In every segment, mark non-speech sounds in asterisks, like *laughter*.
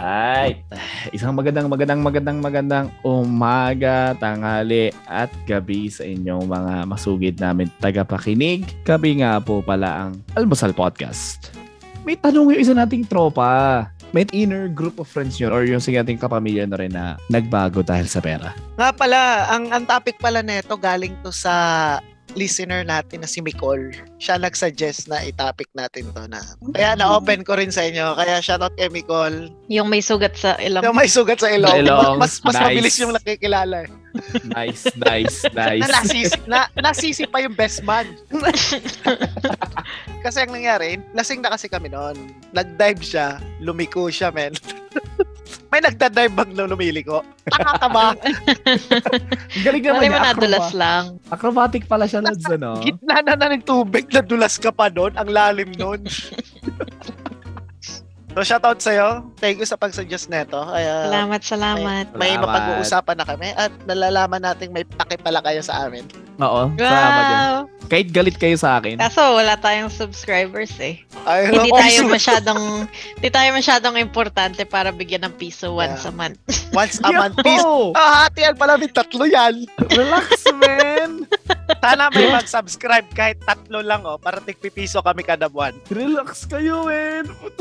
Alright. Isang magandang, magandang, magandang, magandang umaga, tanghali, at gabi sa inyong mga masugid namin tagapakinig. Gabi nga po pala ang Almusal Podcast. May tanong yung isa nating tropa. May inner group of friends yun or yung sige kapamilya na rin na nagbago dahil sa pera. Nga pala, ang, ang topic pala neto galing to sa listener natin na si Micol. Siya nag-suggest na i-topic natin to na. Kaya na-open ko rin sa inyo. Kaya shoutout kay Micol. Yung may sugat sa ilong. Yung may sugat sa ilong. Ilong. Mas, mas Nice. mabilis yung nakikilala. eh. Nice, nice, *laughs* nice. Na nasisi, na, nasisi pa yung best man. *laughs* kasi ang nangyari, lasing na kasi kami noon. Nag-dive siya, lumiko siya, men. *laughs* May nagda-dive bang na lumiliko? Taka ka ba? *laughs* Galing naman Mali niya. nadulas acroba- lang. Acrobatic pala siya, Lods, ano? Gitna na na ng tubig, nadulas ka pa doon. Ang lalim noon. *laughs* so, shoutout sa'yo. Thank you sa pag-suggest neto. Kaya, Salamat, salamat. may Salamat. mapag-uusapan na kami at nalalaman nating may pake pala kayo sa amin. Oo, salamat yun. Wow! Kahit galit kayo sa akin. Kaso wala tayong subscribers eh. Ay, Hindi oh, tayo masyadong hindi tayo masyadong importante para bigyan ng piso once Yeah. a month. Once a month piece. Yo! Ah, hati yan pala, may tatlo yan. Relax, man! *laughs* Sana may mag-subscribe kahit tatlo lang, oh, para tigpipiso kami kada buwan. Relax kayo, man! Ba't,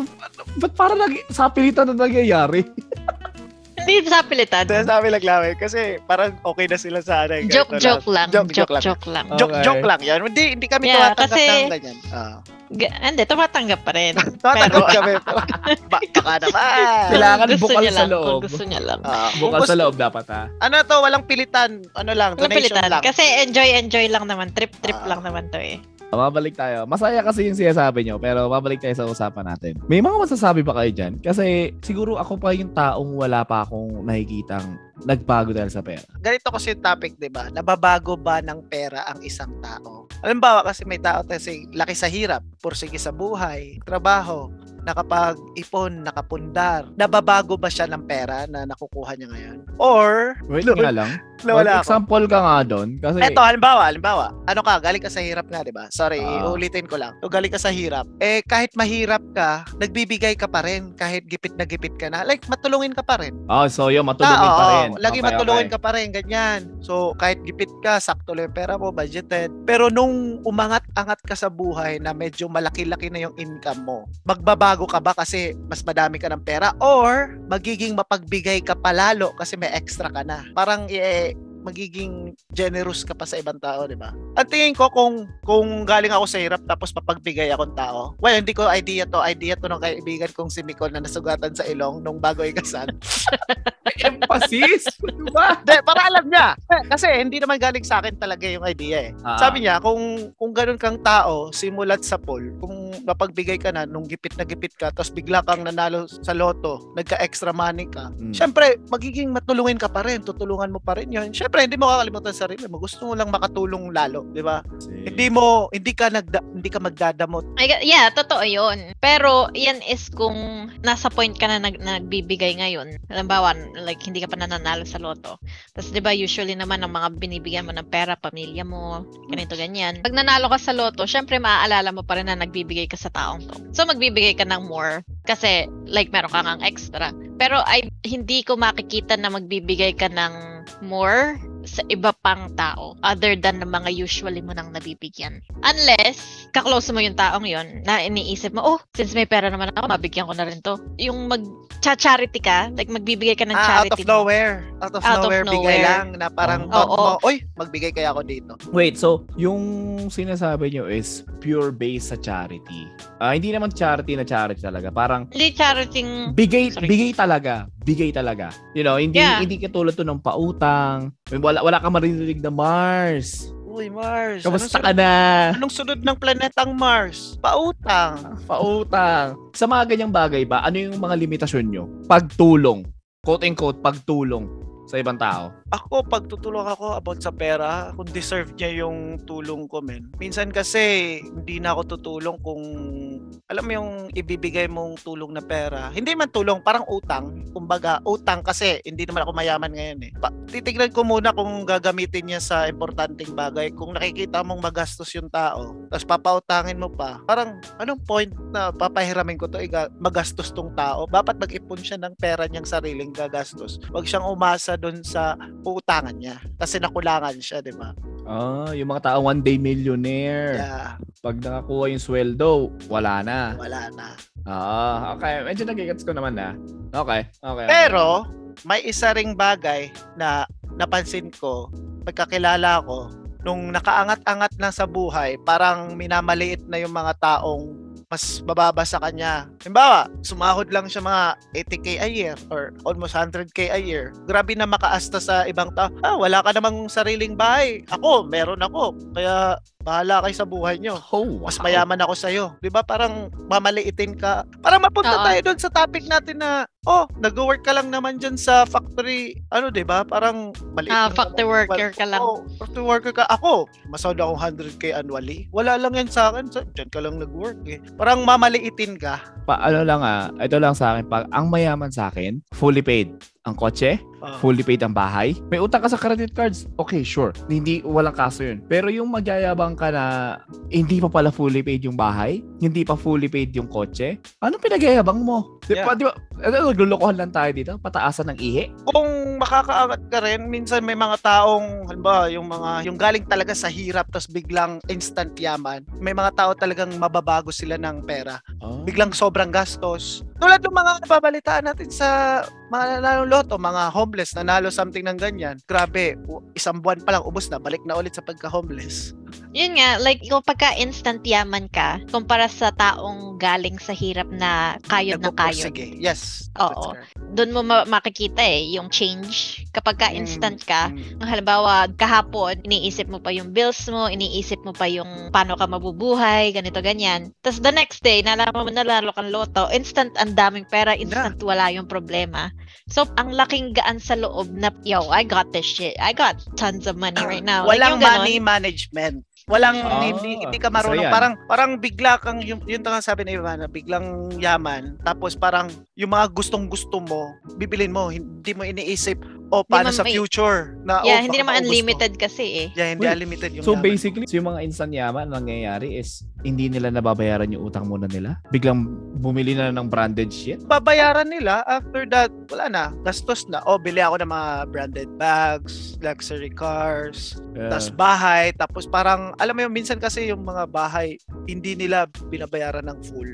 ba't parang nag, sa pilitan na nangyayari? *laughs* Hindi sa pilitan. Kaya sabi lang lang, kasi parang okay na sila sa ano. eh, Joke joke lang. Joke, joke lang. joke lang. Joke, Okay. joke lang yan. Hindi, hindi kami Yeah, tumatanggap kasi- ng ganyan. Ah. Ga- Hindi, tumatanggap pa rin. *laughs* Tumatanggap Pero- kami. *laughs* Baka naman. Kailangan bukal niya sa lang, loob. Kung gusto niya lang. Ah, kung Bukal sa loob dapat, ha? Ano to, walang pilitan. Ano lang, Walang donation pilitan. lang. Kasi enjoy-enjoy lang naman. Trip-trip Ah. lang naman to eh. Mabalik tayo. Masaya kasi yung sinasabi nyo, pero mabalik tayo sa usapan natin. May mga masasabi pa kayo dyan? Kasi siguro ako pa yung taong wala pa akong nakikitang nagbago dahil sa pera. ganito kasi yung topic, di ba? Nababago ba ng pera ang isang tao? Halimbawa kasi may tao kasi laki sa hirap, pursige sa buhay, trabaho, nakapag-ipon, nakapundar. Nababago ba siya ng pera na nakukuha niya ngayon? Or, Wait Lord, nga lang. ako. example ka nga doon. Kasi, Eto, halimbawa, halimbawa, ano ka, galing ka sa hirap nga, di ba? Sorry, Ah. uulitin ko lang. So, galing ka sa hirap. Eh, kahit mahirap ka, nagbibigay ka pa rin. Kahit gipit na gipit ka na. Like, matulungin ka pa rin. oh, so yun, matulungin Ah, pa oo. rin. Lagi Okay, matulungin okay. ka pa rin, ganyan. So, kahit gipit ka, sakto lang yung pera mo, budgeted. Pero nung umangat-angat ka sa buhay na medyo malaki-laki na yung income mo, magbabago ka ba kasi mas madami ka ng pera? Or, magiging mapagbigay ka palalo kasi may extra ka na? Parang, eh, magiging generous ka pa sa ibang tao, di ba? Ang tingin ko kung kung galing ako sa hirap tapos papagbigay akong tao. Well, hindi ko idea to. Idea to ng kaibigan kong si Nicole na nasugatan sa ilong nung bago ikasal. *laughs* Emphasis! diba? Hindi, para alam niya. Eh, Kasi hindi naman galing sa akin talaga yung idea eh. Ah. Sabi niya, kung kung ganun kang tao, simulat sa pool, kung mapagbigay ka na nung gipit na gipit ka, tapos bigla kang nanalo sa loto, nagka-extra money ka, Mm. syempre, magiging matulungin ka pa rin, tutulungan mo pa rin yun. Syempre, hindi mo kakalimutan sa sarili mo. Gusto mo lang makatulong lalo, di ba? Hindi mo, hindi ka nagda, hindi ka magdadamot. I yeah, totoo yun. Pero, yan is kung nasa point ka na nag, nagbibigay ngayon. Halimbawa, like, hindi ka pa nananalo sa loto. Tapos, di ba, usually naman, ang mga binibigyan mo ng pera, pamilya mo, ganito, ganyan. Pag nanalo ka sa loto, syempre, maaalala mo pa rin na nagbibigay ka sa taong to. So, magbibigay ka ng more. Kasi, like, meron ka ngang extra. Pero, ay, hindi ko makikita na magbibigay ka ng more sa iba pang tao other than ng mga usually mo nang nabibigyan. Unless, kaklose mo yung taong yon na iniisip mo, oh, since may pera naman ako, mabigyan ko na rin to. Yung mag-charity ka, like magbibigay ka ng Ah, out charity of mo. nowhere. Out of Out of nowhere, bigay nowhere. lang na parang thought Oo. mo, oy, magbigay kaya ako dito. Wait, so yung sinasabi nyo is pure base sa charity. Ah, hindi naman charity na charity talaga. Parang Hindi charity bigay Sorry. bigay talaga, bigay talaga. You know, hindi Yeah. hindi katulad to ng pautang. Wala wala ka maririnig na Mars. Uy, Mars. Kamusta anong ka na? Anong sunod ng planetang Mars? Pautang. *laughs* Pautang. Sa mga ganyang bagay ba, ano yung mga limitasyon nyo? Pagtulong. Quote and quote, pagtulong sa ibang tao. Ako, pag tutulong ako about sa pera, kung deserve niya yung tulong ko, men. Minsan kasi, hindi na ako tutulong kung, alam mo yung ibibigay mong tulong na pera. Hindi man tulong, parang utang. Kumbaga, utang kasi, hindi naman ako mayaman ngayon eh. Pa, titignan ko muna kung gagamitin niya sa importanteng bagay. Kung nakikita mong magastos yung tao, tapos papautangin mo pa, parang, anong point na papahiramin ko to, iga, magastos tong tao? Dapat mag-ipon siya ng pera niyang sariling gagastos. Huwag siyang umasa doon sa uutangan niya. Kasi nakulangan siya, di ba? Ah, yung mga tao one day millionaire. Yeah, Pag nakakuha yung sweldo, wala na. wala na. Ah, okay. Medyo nagigets ko naman na. Okay, okay. okay. Pero, may isa ring bagay na napansin ko, pagkakilala ko, nung nakaangat-angat na sa buhay, parang minamaliit na yung mga taong mas mababa sa kanya. Halimbawa, sumahod lang siya mga 80k a year or almost 100k a year. Grabe na makaasta sa ibang tao. Ah, wala ka namang sariling bahay. Ako, meron ako. Kaya bahala kayo sa buhay nyo. Oh, wow. Mas mayaman ako sa'yo. Di ba? Parang mamaliitin ka. Parang mapunta Oo. tayo doon sa topic natin na, oh, nag-work ka lang naman dyan sa factory. Ano, di ba? Parang maliit. Ah, factory naman. worker ka lang. Oo, factory worker ka. Ako, masahod akong 100k annually. Wala lang yan sa akin. Sa, dyan ka lang nag-work eh. Parang mamaliitin ka. Pa, ano lang ah, ito lang sa akin. Pag ang mayaman sa akin, fully paid. Ang kotse, Ah. fully paid ang bahay. May utang ka sa credit cards. Okay, sure. Hindi, walang kaso yun. Pero yung magyayabang ka na hindi pa pala fully paid yung bahay, hindi pa fully paid yung kotse, anong pinagyayabang mo? Di Yeah. ba, di ba, ano, naglulukohan lang tayo dito? Pataasan ng ihi? kung makakaangat ka rin, minsan may mga taong, halimbawa, yung mga, yung galing talaga sa hirap, tapos biglang instant yaman, may mga tao talagang mababago sila ng pera. Oh. biglang sobrang gastos. Tulad ng mga babalitaan natin sa mga nanalo loto, mga homeless, nanalo something ng ganyan. Grabe, isang buwan pa lang, ubos na, balik na ulit sa pagka-homeless. Yun nga, like yung pagka instant yaman ka, kumpara sa taong galing sa hirap na kayod na kayod. Sige, yes. Oo. Doon mo ma- makikita eh, yung change. Kapag ka Mm, instant ka, Mm. halimbawa, kahapon, iniisip mo pa yung bills mo, iniisip mo pa yung paano ka mabubuhay, ganito, ganyan. Tapos the next day, nalaman mo nalalo kang loto, instant ang daming pera, instant wala yung problema. So, ang laking gaan sa loob na, yo, I got this shit. I got tons of money right now. Like, Walang ganon. money management. Walang Ah, hindi, hindi ka marunong. parang parang bigla kang yung yung nga sabi ni Ivana, biglang yaman. Tapos parang yung mga gustong-gusto mo, bibilin mo, hindi mo iniisip o paano sa may- future na Yeah, oh, hindi naman maubos mo." unlimited kasi eh. Yeah, hindi Wait, unlimited yung So yaman. basically, yung mga instant yaman, ang nangyayari is hindi nila nababayaran yung utang muna nila. Biglang bumili na ng branded shit. babayaran nila after that wala na gastos na oh bili ako ng mga branded bags luxury cars Uh, tas bahay tapos parang alam mo yung minsan kasi yung mga bahay hindi nila binabayaran ng full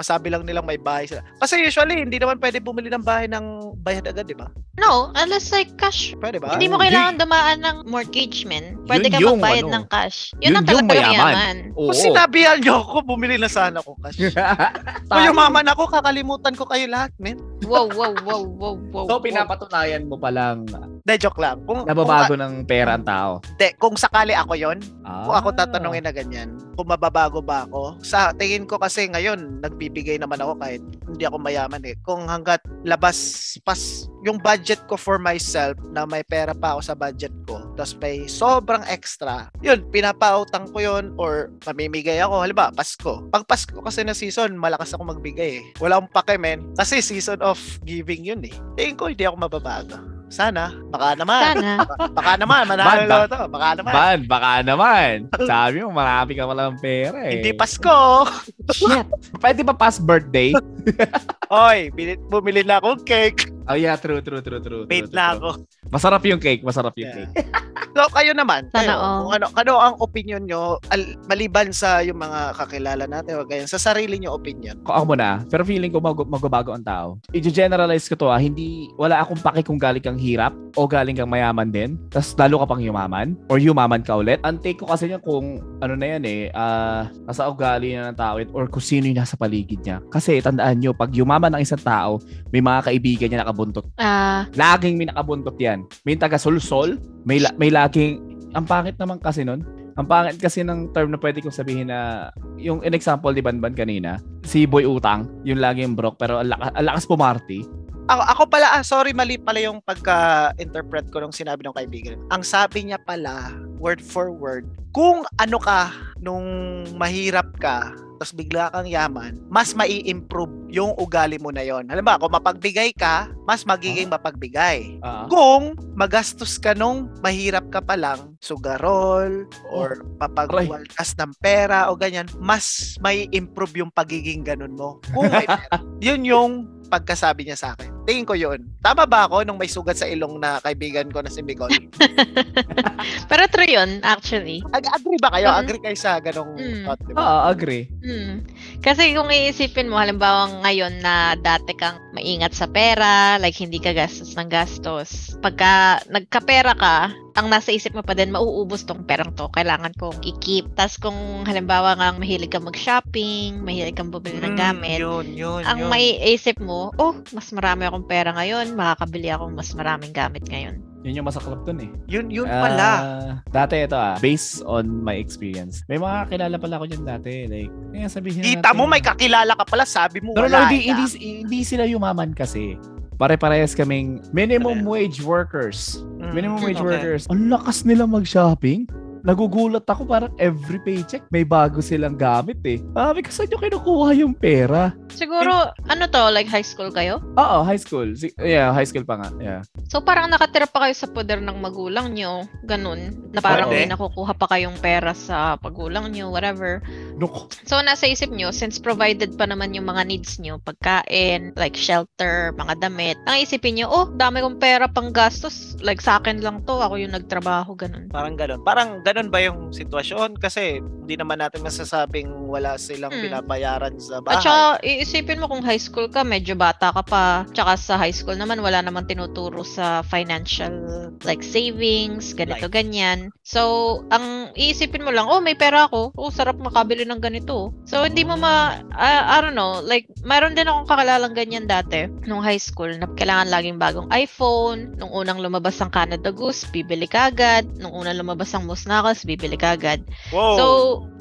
masabi lang nilang may bahay sila kasi usually hindi naman pwede bumili ng bahay ng bayad agad di ba No, unless like cash. pwede ba Hindi mo kailangan dumaan ng mortgage, man. Pwede Yun ka yung magbayad ano, ng cash. yun Yun, ang yung talagang mayaman. kung sinabihan nyo ako bumili na sana ako cash *laughs* kung yung mama na ako kakalimutan ko kayo lahat men Wow, wow, wow, wow, wow. So pinapatunayan mo palang de joke lang kung nababago ng pera ang tao. kung, de, kung sakali ako yon Ah. Kung ako tatanungin na ganyan, kung mababago ba ako, sa tingin ko kasi ngayon, nagbibigay naman ako kahit hindi ako mayaman eh. Kung hanggat labas pas yung budget ko for myself na may pera pa ako sa budget ko, tapos may sobrang extra, yun, pinapautang ko yun or mamimigay ako. Halimbawa, Pasko. Pag Pasko kasi na season, malakas ako magbigay eh. Wala akong pake, men. Kasi season of giving yun eh. Tingin ko, hindi ako mababago. Sana. Baka naman. Sana. *laughs* Baka, baka naman. Manalo Banda. to. Baka naman. Man, baka naman. *laughs* Sabi mo, marami ka palang pera eh. Hindi Pasko. Shit. Pwede ba past birthday? *laughs* Oy, bumili na akong cake. Oh yeah, true, true, true, true. Paid true, na true. ako. Masarap yung cake, masarap yung Yeah. cake. *laughs* So, kayo naman. Sana kayo, kung ano, ano ang opinion nyo, al- maliban sa yung mga kakilala natin, o ganyan, sa sarili nyo opinion. Ko ako muna, pero feeling ko mag- magbabago ang tao. I-generalize ko to ah, hindi, wala akong paki kung galing kang hirap o galing kang mayaman din, tapos lalo ka pang yumaman, or yumaman ka ulit. Ang take ko kasi niya kung ano na yan eh, ah, nasa ugali na ng tao or kung sino yung nasa paligid niya. Kasi tandaan nyo, pag yumaman ng isang tao, may mga kaibigan niya nakabuntot. Ah, Laging may nakabuntot yan. May taga-sulsol, may, la- may laging, ang pangit naman kasi nun, ang pangit kasi ng term na pwede kong sabihin na, yung in example di Banban kanina, si Boy Utang, yung laging broke, pero ang lakas, ang lakas pumarty. Ako, ako pala, ah, sorry, mali pala yung pagka-interpret ko nung sinabi ng kaibigan. Ang sabi niya pala, word for word, kung ano ka nung mahirap ka, tapos bigla kang yaman, mas mai-improve yung ugali mo na yon. Halimbawa, kung mapagbigay ka, mas magiging mapagbigay. Ah. Kung magastos ka nung mahirap ka pa lang, sugarol, or papagwaltas ng pera o ganyan, mas may improve yung pagiging ganun mo. Kung may *laughs* pera. yun yung pagkasabi niya sa akin. Tingin ko yun. Tama ba ako nung may sugat sa ilong na kaibigan ko na si Miguel? *laughs* Yun, actually. Ag- agree ba kayo? Mm. Agree kayo sa ganong Mm. thought, di ba? Ah, agree. Hmm. Kasi kung iisipin mo, halimbawa ngayon na dati kang maingat sa pera, like hindi ka gastos ng gastos. Pagka nagkapera ka, ang nasa isip mo pa din, mauubos tong perang to. Kailangan kong i-keep. Tapos kung halimbawa nga mahilig kang mag-shopping, mahilig kang bumili ng Mm, gamit, Yun, yun, ang yun. may isip mo, oh, mas marami akong pera ngayon, makakabili ako mas maraming gamit ngayon. Yun yung masaklap dun eh. Yun, yun pala. Ah, dati ito ah, based on my experience. May mga kilala pala ako dyan dati. Like, kaya sabihin Kita natin- mo, may kakilala ka pala, sabi mo No, wala. no, hindi, hindi, hindi sila yumaman kasi. Pare-parehas kaming minimum wage workers. Mm, Minimum wage okay. workers. Ang lakas nila mag-shopping. Nagugulat ako parang every paycheck may bago silang gamit eh. Sabi ko, saan nyo kinukuha yung pera? Siguro, ano to, like high school kayo? Oo, high school. Si- Yeah, high school pa nga. Yeah. So parang nakatira pa kayo sa poder ng magulang nyo, ganun, na parang Pwede. may nakukuha pa kayong pera sa pagulang nyo, whatever. Nuk. So nasa isip nyo, since provided pa naman yung mga needs nyo, pagkain, like shelter, mga damit, ang isipin nyo, oh, dami kong pera pang gastos, like sa akin lang to, ako yung nagtrabaho, ganun. Parang ganun. Parang ganun ba yung sitwasyon? Kasi hindi naman natin masasabing wala silang Mm. binabayaran sa At bahay. saka, iisipin mo kung high school ka, medyo bata ka pa. Tsaka sa high school naman, wala namang tinuturo sa financial, like savings, ganito, Life. ganyan. So, ang iisipin mo lang, oh, may pera ako. Oh, sarap makabili ng ganito. So, hindi mo ma, I, I don't know, like, mayroon din akong kakalalang ganyan dati, nung high school, na kailangan laging bagong iPhone. Nung unang lumabas ang Canada Goose, bibili ka agad. Nung unang lumabas ang Musnakos, bibili ka agad. wow, So,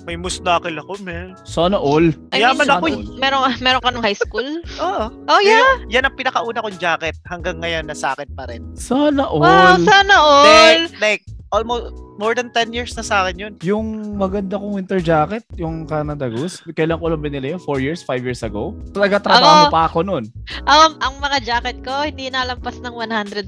may musnakil ako, man. Sana all. I Yaman mean, ako meron, meron ka nung high school? *laughs* Oo. Oh, yeah. Yan ang pinakauna kong jacket hanggang ngayon na sa akin pa rin. Sana all. Wow, sana all! Like, like, almost more than 10 years na sa akin yun. Yung maganda kong winter jacket, yung Canada Goose, kailan ko lang binili yun? 4 years, 5 years ago? Talaga trabaho Ako- pa ako nun. Um, ang mga jacket ko, hindi nalampas ng $150,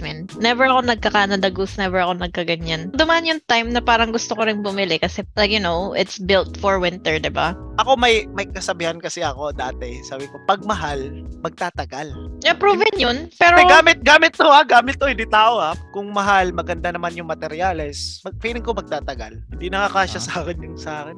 man. Never ako nagka-Canada Goose, never ako nagkaganyan. Dumaan yung time na parang gusto ko rin bumili kasi, like, you know, it's built for winter, di ba? Ako may may kasabihan kasi ako dati. Sabi ko, pag mahal, magtatagal. Yeah, proven yun. Pero, May gamit, gamit to ha, gamit to, hindi tao ha. Kung mahal, maganda naman yung materials, mag, feeling ko magtatagal. Hindi nakakasya sa akin yung sa akin.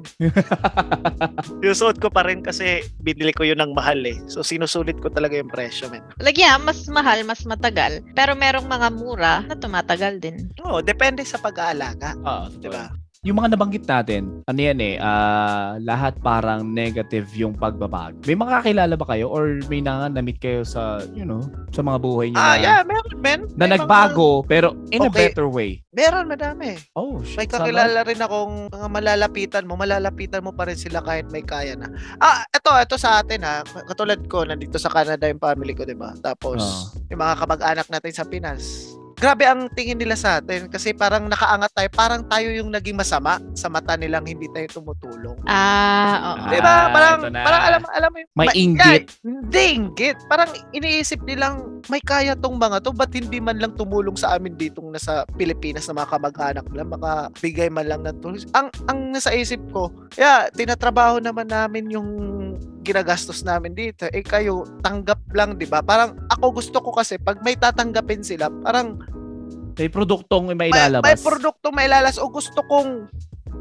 *laughs* yung suot ko pa rin kasi binili ko yun ng mahal eh. So sinusulit ko talaga yung presyo, men. like, yeah, mas mahal, mas matagal. Pero merong mga mura na tumatagal din. Oo, depende sa pag-aalaga. Ah, Di ba? Yung mga nabanggit natin, ano yan eh, ah, lahat parang negative yung pagbabago. May mga kakilala ba kayo or may na na-meet kayo sa, you know, sa mga buhay niyo Ah, na, yeah, meron, men. na May mga- nagbago pero in a Okay. better way? Meron, madami. Oh, shit. May sana- kakilala rin akong mga malalapitan mo, malalapitan mo pa rin sila kahit may kaya na. Ah, ito, ito sa atin ha. Katulad ko, nandito sa Canada yung family ko, di ba? Tapos, Ah. yung mga kamag-anak natin sa Pinas. Grabe ang tingin nila sa atin kasi parang nakaangat tayo, parang tayo yung naging masama sa mata nilang hindi tayo tumutulong. Ah, oo. Ah, Di ba? Parang, ito na. parang alam, alam mo yung... May ma- inggit. Hindi inggit. Parang iniisip nilang may kaya tong mga to, ba't hindi man lang tumulong sa amin ditong nasa Pilipinas na mga kamag-anak nila, makabigay man lang ng tulong. Ang, ang nasa isip ko, yeah, tinatrabaho naman namin yung ginagastos namin dito. Eh kayo, tanggap lang, di ba? Parang ako gusto ko kasi, pag may tatanggapin sila, parang May produktong may may, ilalabas. may produkto may lalas o gusto kong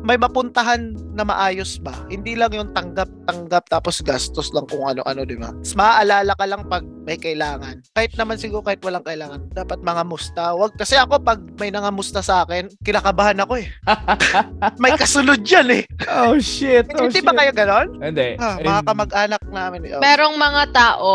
may mapuntahan na maayos ba? Hindi lang yung tanggap-tanggap tapos gastos lang kung ano-ano, di ba? Mas maaalala ka lang pag may kailangan. Kahit naman siguro kahit walang kailangan. Dapat mga musta. Wag, kasi ako pag may nangamusta sa akin, kinakabahan ako eh. *laughs* may kasunod yan eh. oh shit. Oh, Hindi shit. ba kayo ganon? Hindi. Ah, mga And- kamag-anak namin. Oh. Merong mga tao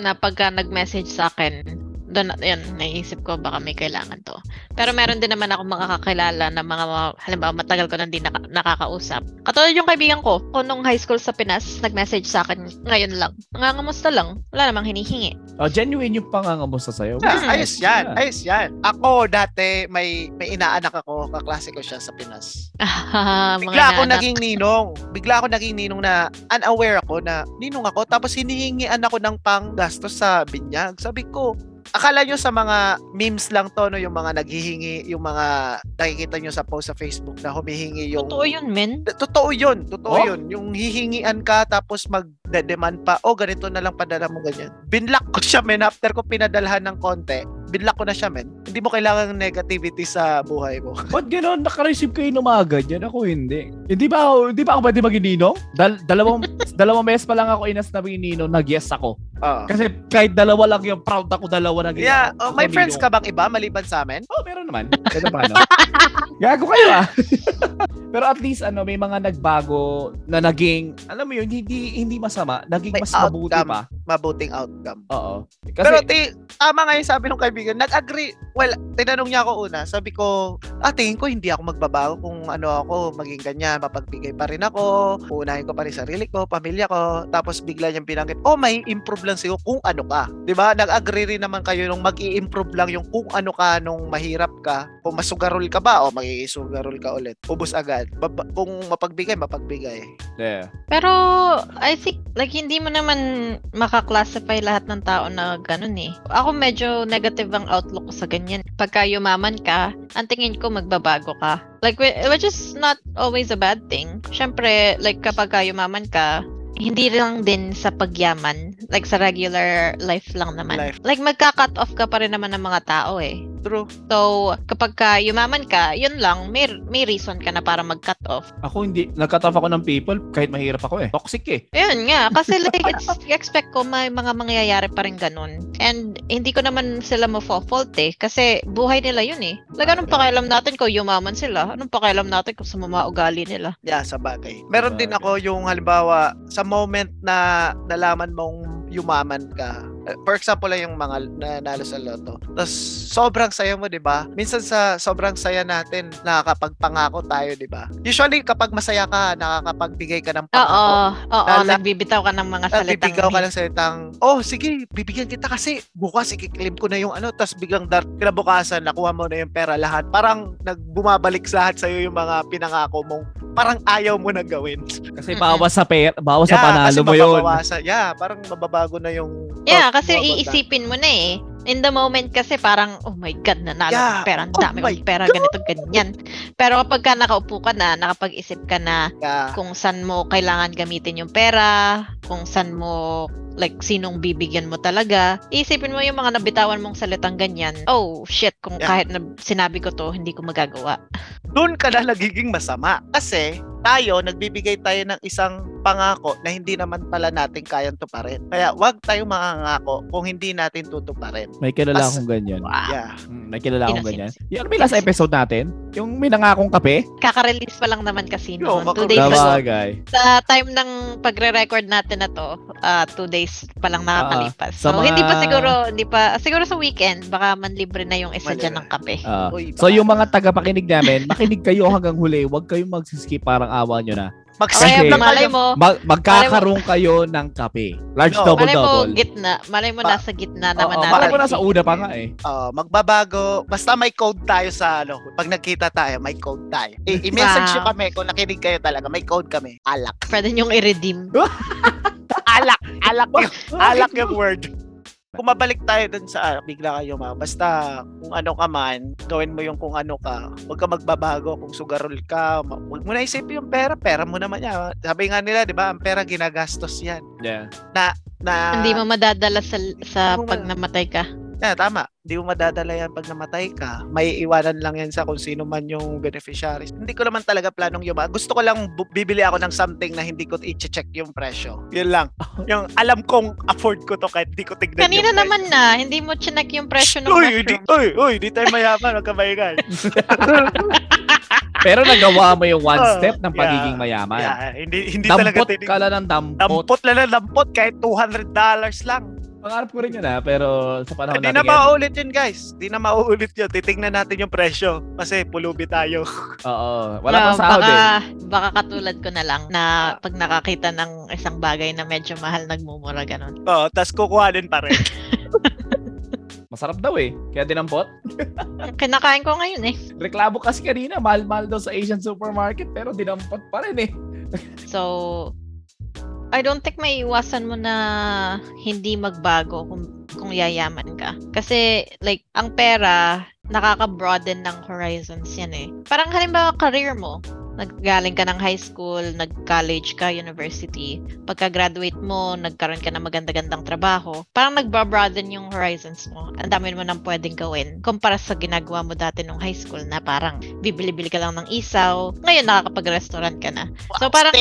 na pagka nag-message sa akin, doon, yun, naisip ko baka may kailangan to. Pero meron din naman ako makakakilala na mga, halimbawa, matagal ko nang di naka, nakakausap. Katulad yung kaibigan ko, kung nung high school sa Pinas, nag-message sa akin ngayon lang. Nangangamusta lang. Wala namang hinihingi. Oh, genuine yung pangangamusta sa'yo. Yeah, Hmm. ayos yan, Yeah. ayos yan. Ako dati may may inaanak ako, kaklase ko siya sa Pinas. *laughs* Mga Bigla ako anak. naging ninong. Bigla ako naging ninong na unaware ako na ninong ako tapos hinihingian ako ng panggastos sa binyag. Sabi ko, akala nyo sa mga memes lang to no yung mga naghihingi, yung mga nakikita nyo sa post sa Facebook na humihingi yung Totoo yun, men. Totoo yun, totoo Oh? yun. Yung hihingian ka tapos mag-demand pa, oh ganito na lang padala mo ganyan. Binlock ko siya men after ko pinadalhan ng konti. Binlock ko na siya men. Hindi mo kailangan negativity sa buhay mo. *laughs* Ba't gano'n? Naka-receive kayo ng mga ganyan? Ako hindi. Hindi ba ako, hindi ba ako pwede maging ninong? Dal dalawang, *laughs* dalawang mes pa lang ako inas na maging ninong, nag-yes ako. Oo. Kasi kahit dalawa lang yung proud ako, dalawa na Yeah, ako. oh, may friends ka bang iba maliban sa amin? Oh, meron naman. Kaya paano? *laughs* Gago kayo ah. Pero at least ano, may mga nagbago na naging, alam mo yun, hindi hindi masama, naging May mas mabuti outcome. pa. Mabuting outcome. Oo. Pero Kasi, ti, tama nga yung sabi ng kaibigan, nag-agree. Well, tinanong niya ako una, sabi ko, ah, tingin ko hindi ako magbabago kung ano ako, maging ganyan, mapagbigay pa rin ako, uunahin ko pa rin sarili ko, pamilya ko, tapos bigla niyang binanggit, oh, may improve lang sa'yo kung ano ka. 'Di ba Nag-agree rin naman kayo nung mag improve lang yung kung ano ka nung mahirap ka, kung masugarol ka ba, o magigisugarol ka ulit. Ubus agad. Baba- kung mapagbigay, mapagbigay. yeah. Pero, I think, like, hindi mo naman makaklassify lahat ng tao na ganun eh. Ako medyo negative ang outlook ko sa ganyan. Pagka yumaman ka, ang tingin ko magbabago ka. Like, whi- which is not always a bad thing. Siyempre, like, kapag ka yumaman ka, hindi lang din sa pagyaman. Like, sa regular life lang naman. Life. Like, magka-cut off ka pa rin naman ng mga tao eh. True. So, kapag ka yumaman ka, yun lang, may, may reason ka na para mag-cut off. Ako hindi, nag-cut off ako ng people kahit mahirap ako eh. Toxic eh. Ayun nga, *laughs* kasi like, it's, expect ko may mga mangyayari pa rin ganun. And hindi ko naman sila mo-fault eh, kasi buhay nila yun eh. Like, anong pakialam natin kung yumaman sila? Anong pakialam natin kung sa mga ugali nila? Yeah, sa bagay. Meron din ako yung halimbawa sa moment na nalaman mong yumaman ka. Eh, For example, lang yung mga nanalo sa loto. Tapos sobrang saya mo, 'di ba? Minsan sa sobrang saya natin, nakakapagpangako tayo, 'di ba? Usually kapag masaya ka, nakakapagbigay ka ng Oo, pangako. oo, Lala- nagbibitaw ka ng mga salitang Nagbibigay ka ng salitang, oh sige, bibigyan kita kasi bukas ikiklaim ko na yung ano, tapos biglang dar kinabukasan, nakuha mo na yung pera lahat. Parang nagbumabalik sa lahat sa'yo yung mga pinangako mong parang ayaw mo na gawin. Kasi bawas sa per, bawas sa Yeah, panalo kasi mo yun. Yeah, parang mababago na yung Yeah, kasi iisipin mo na eh. In the moment kasi parang, oh my God, nanalo Yeah. ng pera. Ang Oh dami kong pera, ganito, ganyan. Pero kapag ka nakaupo ka na, nakapag-isip ka na Yeah. kung saan mo kailangan gamitin yung pera, kung saan mo like sinong bibigyan mo talaga. Isipin mo yung mga nabitawan mong salitang ganyan. Oh shit, kung Yeah. kahit na sinabi ko to, hindi ko magagawa. Doon ka na nagiging masama. Kasi tayo, nagbibigay tayo ng isang pangako na hindi naman pala natin kayang tuparin. Kaya wag tayong mangangako kung hindi natin tutuparin. May kilala As- akong ganyan. Wow. Yeah. Hmm, may kilala akong ganyan. Yung may last episode natin? Yung may nangakong kape? Kaka-release pa lang naman kasi Yo, noon. Two days ago. Sabagay. Sa time ng pagre-record natin na to, ah, two days pa lang nakakalipas. sa so, mga- hindi pa siguro, hindi pa, siguro sa weekend, baka manlibre na yung isa Mali dyan ng kape. Ah, Uy, so yung mga tagapakinig namin, makinig kayo hanggang huli. Huwag kayong magsiskip parang awa nyo na. Mag-skip Okay, lang malay kayo. mo, Mag magkakaroon kayo ng kape. Large No. double malay mo double. gitna, malay mo nasa gitna naman Oo, natin. Malay mo nasa una pa nga eh. Oh, magbabago. Basta may code tayo sa ano. Pag nagkita tayo, may code tayo. I- i-message Wow. nyo kami kung nakinig kayo talaga. May code kami. Alak. Pwede niyong i-redeem. *laughs* Alak. Alak yung, *laughs* alak yung word. Kung mabalik tayo dun sa ah, bigla kayo ma. Basta kung ano ka man, gawin mo yung kung ano ka. Huwag ka magbabago kung sugarol ka. Huwag mo na isipin yung pera. Pera mo naman yan. Sabi nga nila, di ba, ang pera ginagastos yan. Yeah. Na, Hindi mo madadala sa, sa pag namatay ka. Yeah, tama. Hindi mo madadala yan pag namatay ka. May iwanan lang yan sa kung sino man yung beneficiaries. Hindi ko naman talaga planong yuma. Gusto ko lang bu- bibili ako ng something na hindi ko i-check yung presyo. Yun lang. *laughs* Yung alam kong afford ko to kahit hindi ko tignan Kanina yung naman na, hindi mo chinek yung presyo ng Uy, di, mushroom. uy, uy, di tayo mayaman, magkabayigan. Pero nagawa mo yung one *laughs* Oh, step ng yeah. pagiging mayaman. yeah, hindi hindi talaga Dampot tinig. ka lang ng dampot. Dampot lang lang dampot kahit $200 lang. Pangarap ko rin yun ha, pero sa panahon Hindi natin na ngayon, mauulit yun guys. Hindi na mauulit yun. Titingnan natin yung presyo. Kasi pulubi tayo. *laughs* Oo, wala No, pang sahod baka, eh. Baka katulad ko na lang na pag nakakita ng isang bagay na medyo mahal, nagmumura ganun. Oo, tas kukuhanin pa rin. *laughs* Masarap daw eh. Kaya dinampot. *laughs* Kinakain ko ngayon eh. Reklamo kasi kanina, mahal-mahal daw sa Asian supermarket pero dinampot pa rin eh. So, I don't think may iwasan mo na hindi magbago kung, kung yayaman ka. Kasi, like, ang pera, nakaka-broaden ng horizons yan eh. Parang halimbawa, career mo. Naggaling ka ng high school, nag-college ka, university. Pagka-graduate mo, nagkaroon ka ng maganda-gandang trabaho. Parang nag-broaden yung horizons mo. Ang dami mo nang pwedeng gawin. Kumpara sa ginagawa mo dati nung high school na parang bibili-bili ka lang ng isaw. Ngayon, nakakapag-restaurant ka na. So, parang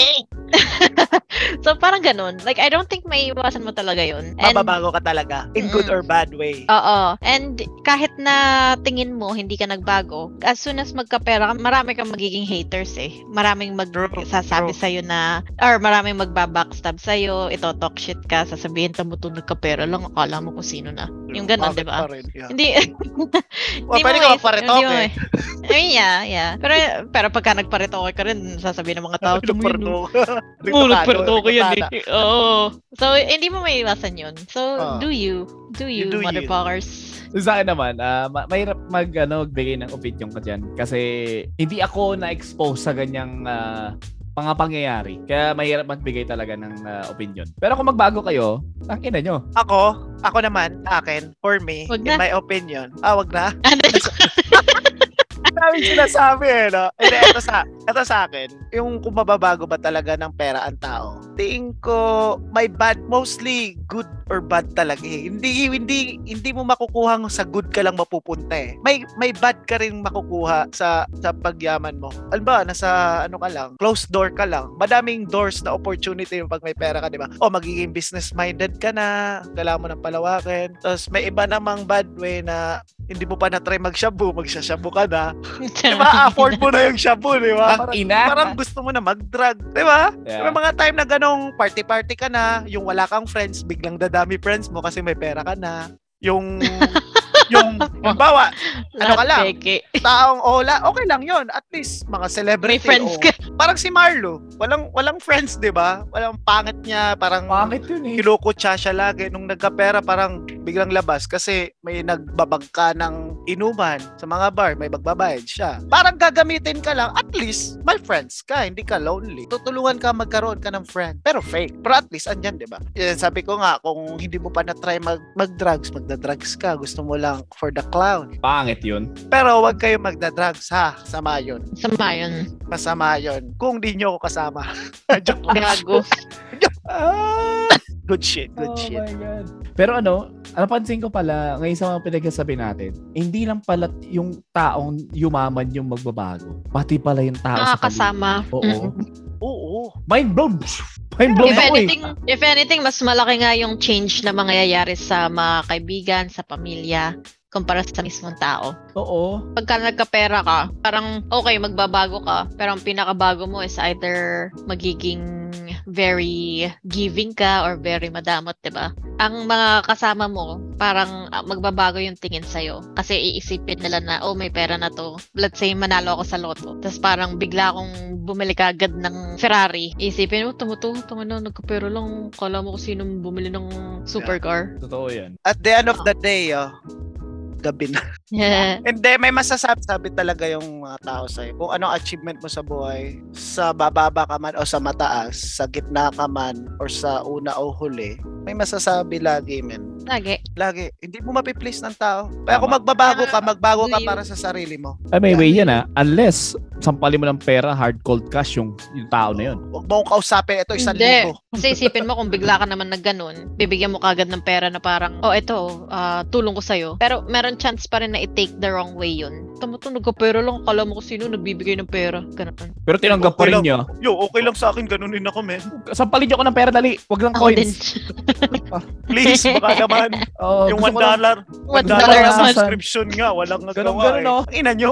*laughs* so parang ganun. Like I don't think may iwasan mo talaga 'yun. And Mababago ka talaga. In good Mm-mm. or bad way. Oo. And kahit na tingin mo hindi ka nagbago, as soon as magkapera ka, marami kang magiging haters eh. Maraming True, magsasabi true. sa na or maraming magbabackstab sa iyo, ito talk shit ka, sasabihin mo to nagkapera lang, akala mo kung sino na. Yung ganun, 'di ba? Yeah. Hindi *laughs* Well, pwede ka magparetoke. mais- I mean, yeah, yeah. Pero pero pagka nagparetoke ka rin, sasabihin ng mga tao, "Tingnan mo yun, oh." Oo, nagparito ko yan eh. Oo. So, hindi mo may iwasan yun. So, Ah. do you. Do you, do you. Sa akin naman, ah, ma- mahirap mag, ano, magbigay ng opinion ko dyan. Kasi hindi ako na-expose sa ganyang ah, mga pangyayari. Kaya mahirap magbigay talaga ng ah, opinion. Pero kung magbago kayo, ang ina nyo. Ako, ako naman, akin, for me, Wag in na. my opinion, ah, wag na. *laughs* *laughs* Dami sinasabi eh, no? Hindi, ito sa, ito sa akin, yung kung mababago ba talaga ng pera ang tao. Tingin ko, may bad, mostly good or bad talaga eh. Hindi, hindi, hindi mo makukuha sa good ka lang mapupunta eh. May, may bad ka rin makukuha sa, sa pagyaman mo. Alam ba, nasa, ano ka lang, closed door ka lang. Madaming doors na opportunity yung pag may pera ka, di ba? O, magiging business-minded ka na, kailangan mo ng palawakin. Tapos, may iba namang bad way na hindi mo pa na-try mag-shabu, magsashabu ka na. *laughs* Di ba? Afford mo na yung shabu, di ba? Ang Parang, ina. parang gusto mo na mag-drug, di ba? Yeah. May mga time na ganong party-party ka na, yung wala kang friends, biglang dadami friends mo kasi may pera ka na. Yung, *laughs* yung, bawa, ano ka lang? Peke. taong ola, okay lang yon At least, mga celebrity. May friends o- ka. Parang si Marlo. Walang, walang friends, di ba? Walang pangit niya, parang Pangit yun eh. kilokotsa siya lagi. Nung nagkapera, parang biglang labas kasi may nagbabagka ng inuman sa mga bar, may magbabayad siya. Parang gagamitin ka lang, at least, may friends ka, hindi ka lonely. Tutulungan ka magkaroon ka ng friend, pero fake. Pero at least, andyan, di ba? Yan, sabi ko nga, kung hindi mo pa na-try mag, mag-drugs, magda-drugs ka, gusto mo lang for the clown. Pangit yun. Pero wag kayo magda-drugs, ha? Sama yun. Sama yun. Masama yun. Kung di nyo ako kasama. *laughs* Joke lang. *laughs* Gago. Ah! Good shit, good oh shit. my God. Pero ano, napansin ko pala, ngayon sa mga pinagsasabi natin, hindi lang pala yung taong yumaman yung magbabago. Pati pala yung tao sa paligid. Oo. Oo. Mind blown. *laughs* Mind blown If ako eh. anything, if anything, mas malaki nga yung change na mangyayari sa mga kaibigan, sa pamilya, kumpara sa mismong tao. Oo. Pagka nagkapera ka, parang okay, magbabago ka, pero ang pinakabago mo is either magiging very giving ka or very madamot, 'di ba? Ang mga kasama mo, parang ah, magbabago yung tingin sa'yo. Kasi iisipin nila na, oh, may pera na to. Let's say, manalo ako sa loto. Tapos parang bigla akong bumili ka agad ng Ferrari. Iisipin mo, tumuto, tangina, nagkapera lang. Kala mo kung sino bumili ng supercar. Totoo yan. At the end of the day, oh, gabi na. Yeah. Hindi, may masasabi sabi talaga yung mga tao sa'yo. Kung anong achievement mo sa buhay, sa bababa ka man o sa mataas, sa gitna ka man, or sa una o huli, may masasabi lagi, men. Lagi. Lagi. Hindi mo mapiplease ng tao. Kaya kung magbabago ka, magbago ka para sa sarili mo. Ay, may way yan ah. Unless, sampalin mo ng pera, hard cold cash yung, yung tao na yun. Huwag mo kausapin, ito isang Hindi. libo. Kasi isipin mo kung bigla ka naman nagganon, bibigyan mo kagad ng pera na parang, oh, ito, ah, tulong ko sa'yo. Pero meron chance pa rin na i-take the wrong way yun. Tumutunog ka pera lang, kala mo kung sino nagbibigay ng pera. Ganun. Pero tinanggap pa Okay rin lang. niya. Yo, okay lang sa akin, ganunin ako, men. Sampalin niyo ako ng pera, dali. Wag lang Ako din. coins. *laughs* Please, baka *laughs* naman. Oh, yung gusto one ko lang- dollar. One One dollar dollar na subscription nga, walang Ganun, nagawa ganun, eh. oh. Ang Ina nyo.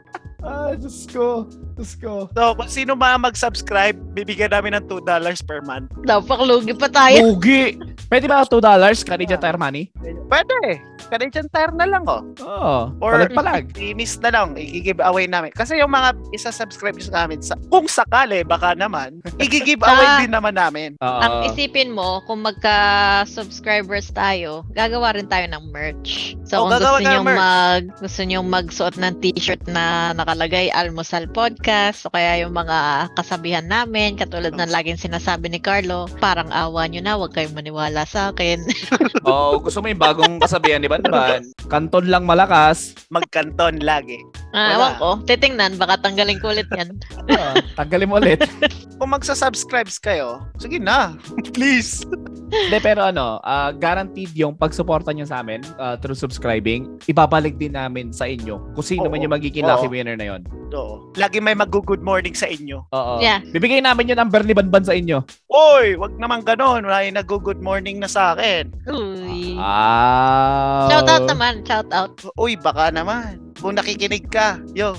Ah, Diyos ko. Diyos ko. So, kung sino man mag-subscribe, bibigyan namin ng $2 per month. Napaklugi pa tayo. Lugi. Pwede ba $2 Canadian Tire Money? Pwede. Canadian Tire na lang, oh. Oo. Or palag-palag. i-miss na lang, i-give away namin. Kasi yung mga isa-subscribe sa namin, sa, kung sakali, baka naman, *laughs* i-give away Ah. din naman namin. Oo. Ang isipin mo, kung magka-subscribers tayo, gagawa rin tayo ng merch. So, Oh, kung gagawa gusto tayo nyo, ng merch. mag, gusto nyo magsuot ng t-shirt na nakalagay Almusal Podcast, o kaya yung mga kasabihan namin, katulad ng laging sinasabi ni Carlo, parang awa nyo na, huwag kayong maniwala sa akin. *laughs* Oo, gusto mo yung bagong kasabihan ni Banban. Kanton lang malakas. Magkanton lagi. Ah, Wala. ewan ko. Titingnan, baka tanggalin ko ulit yan. Oo, *laughs* tanggalin mo ulit. *laughs* Kung magsa-subscribes kayo, sige na. *laughs* Please. Hindi, pero ano, ah, guaranteed yung pagsuporta nyo sa amin ah, through subscribing, ibabalik din namin sa inyo kung sino Oo. man yung magiging Oo. lucky winner na yon. Oo. Lagi may mag-good morning sa inyo. Oo. Yeah. Bibigay namin yung number ni Banban sa inyo. Oy, wag naman ganon. Wala yung nag-good morning na sa akin. Uy. Ah. Shout out naman, shout out. Uy, baka naman. Kung nakikinig ka, yo.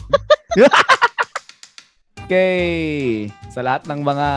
*laughs* Okay. Sa lahat ng mga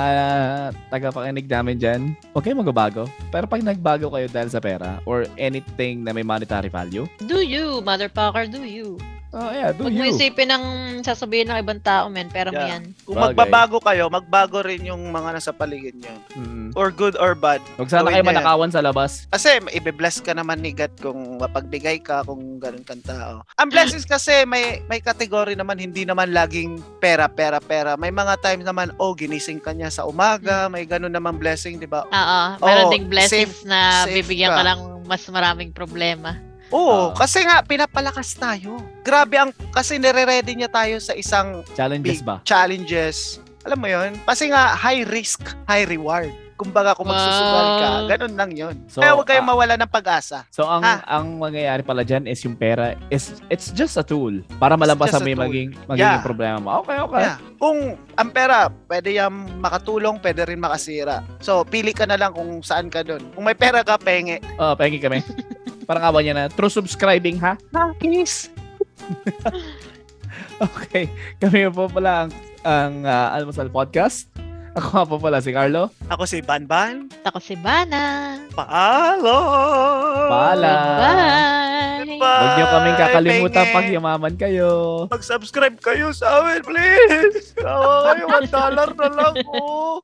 tagapakinig namin dyan, huwag kayong magbabago. Pero pag nagbago kayo dahil sa pera or anything na may monetary value, Do you, motherfucker, do you. Oh yeah, do Huwag mo you. isipin ng sasabihin ng ibang tao, men. Pera mo Yeah. yan. Kung Bagay. magbabago kayo, magbago rin yung mga nasa paligid nyo. Mm. Or good or bad. Huwag sana Gawin kayo niya yan. manakawan sa labas. Kasi ibe-bless ka naman ni God kung mapagbigay ka, kung ganun kang tao. Ang blessings kasi may may kategory naman, hindi naman laging pera, pera, pera. May mga times naman, oh, ginising ka niya sa umaga, may ganun naman blessing, di ba? Oo, meron Oo, ding blessings na safe bibigyan ka. ka lang mas maraming problema. Oo, Oo. kasi nga, pinapalakas tayo. Grabe ang, kasi nire-ready niya tayo sa isang Challenges ba? challenges. Alam mo yon Kasi nga, high risk, high reward. Kumbaga, kung magsusugal ka, Wow. ganun lang yon So, Kaya huwag kayong ah, mawala ng pag-asa. So ang Ha? ang mangyayari pala diyan is yung pera is it's just a tool para malampasan mo yung tool. maging magiging Yeah. problema mo. Okay, okay. Yeah. Kung ang pera, pwede yan makatulong, pwede rin makasira. So, pili ka na lang kung saan ka doon. Kung may pera ka, penge. Oh, pengi kami. *laughs* Parang awa niya na through subscribing ha. Nakis. *laughs* Okay. Kami po pala ang ang ah, Almusal Podcast. Ako nga po pala si Carlo. Ako si Banban. Ako si Bana. Paalo! Paalam. Bye! Huwag niyo kaming kakalimutan pag yumaman kayo. Mag-subscribe kayo sa amin, please. Kawa kayo, $1 dollar na lang po.